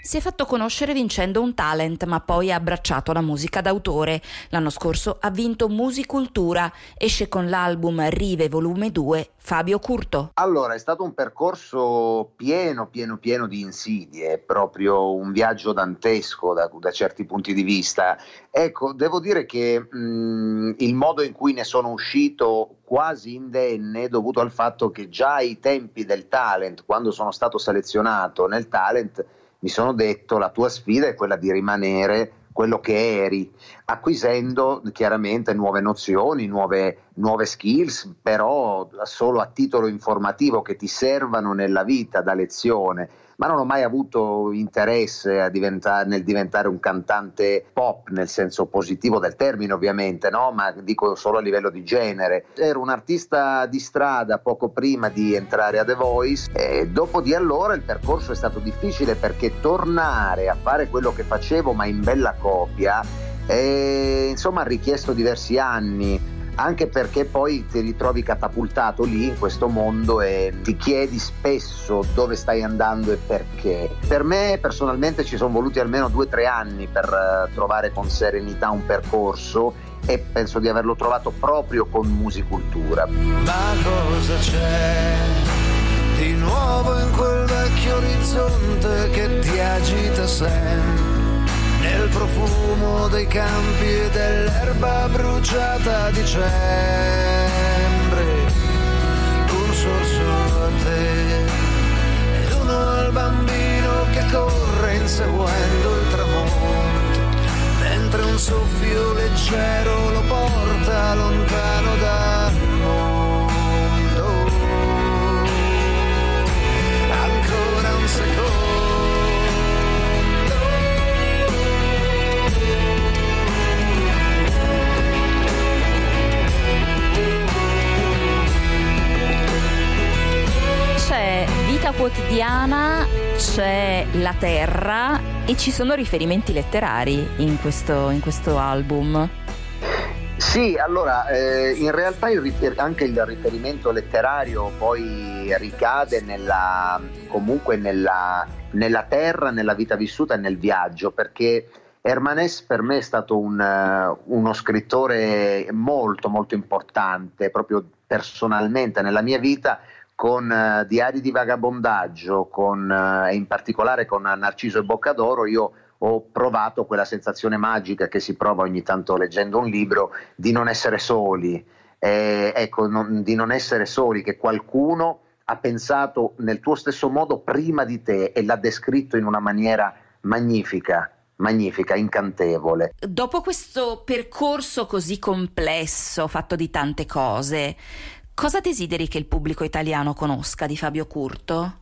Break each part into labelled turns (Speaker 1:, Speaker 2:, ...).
Speaker 1: Si è fatto conoscere vincendo un talent, ma poi ha abbracciato la musica d'autore. L'anno scorso ha vinto Musicultura. Esce con l'album Rive Volume 2 Fabio Curto.
Speaker 2: Allora, è stato un percorso pieno, pieno, pieno di insidie, proprio un viaggio dantesco da, da certi punti di vista. Ecco, devo dire che mh, il modo in cui ne sono uscito quasi indenne è dovuto al fatto che già ai tempi del talent, quando sono stato selezionato nel talent, mi sono detto la tua sfida è quella di rimanere quello che eri, acquisendo chiaramente nuove nozioni, nuove, nuove skills, però solo a titolo informativo che ti servano nella vita da lezione ma non ho mai avuto interesse diventare, nel diventare un cantante pop nel senso positivo del termine ovviamente, no? ma dico solo a livello di genere. Ero un artista di strada poco prima di entrare a The Voice e dopo di allora il percorso è stato difficile perché tornare a fare quello che facevo ma in bella copia eh, insomma ha richiesto diversi anni anche perché poi ti ritrovi catapultato lì in questo mondo e ti chiedi spesso dove stai andando e perché. Per me personalmente ci sono voluti almeno due o tre anni per uh, trovare con serenità un percorso e penso di averlo trovato proprio con musicultura.
Speaker 3: Ma cosa c'è di nuovo in quel vecchio orizzonte che ti agita sempre? Nel profumo dei campi e dell'erba bruciata dicembre. Un sorso a te ed uno al bambino che corre inseguendo il tramonto, mentre un soffio leggero lo porta lontano dal
Speaker 1: quotidiana c'è la terra e ci sono riferimenti letterari in questo, in questo album.
Speaker 2: Sì, allora eh, in realtà il rifer- anche il riferimento letterario poi ricade nella, comunque nella, nella, terra, nella vita vissuta e nel viaggio, perché Hermanes per me è stato un, uh, uno scrittore molto molto importante, proprio personalmente nella mia vita con uh, Diari di vagabondaggio con, uh, e in particolare con Narciso e Boccadoro, io ho provato quella sensazione magica che si prova ogni tanto leggendo un libro di non essere soli, eh, ecco, non, di non essere soli, che qualcuno ha pensato nel tuo stesso modo prima di te e l'ha descritto in una maniera magnifica magnifica, incantevole.
Speaker 1: Dopo questo percorso così complesso, fatto di tante cose, Cosa desideri che il pubblico italiano conosca di Fabio Curto?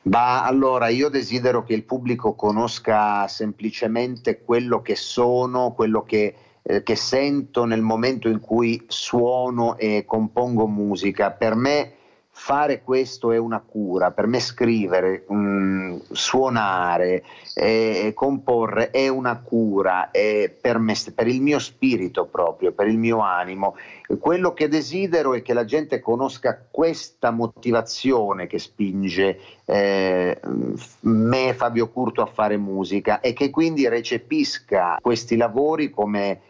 Speaker 2: Bah, allora io desidero che il pubblico conosca semplicemente quello che sono, quello che, eh, che sento nel momento in cui suono e compongo musica. Per me fare questo è una cura, per me scrivere, mh, mm, suonare, eh, comporre è una cura è per, me, per il mio spirito proprio, per il mio animo. Quello che desidero è che la gente conosca questa motivazione che spinge eh, me, Fabio Curto, a fare musica e che quindi recepisca questi lavori come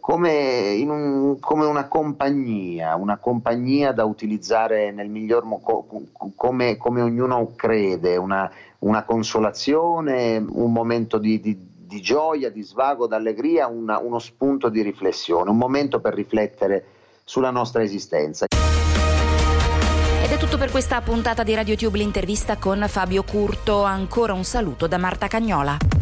Speaker 2: come, un, come, una compagnia, una compagnia da utilizzare nel miglior modo, come, come, ognuno crede, una, una, consolazione, un momento di, di, di gioia, di svago, d'allegria, una, uno spunto di riflessione, un momento per riflettere sulla nostra esistenza.
Speaker 1: Ed è tutto per questa puntata di RadioTube, l'intervista con Fabio Curto. Ancora un saluto da Marta Cagnola.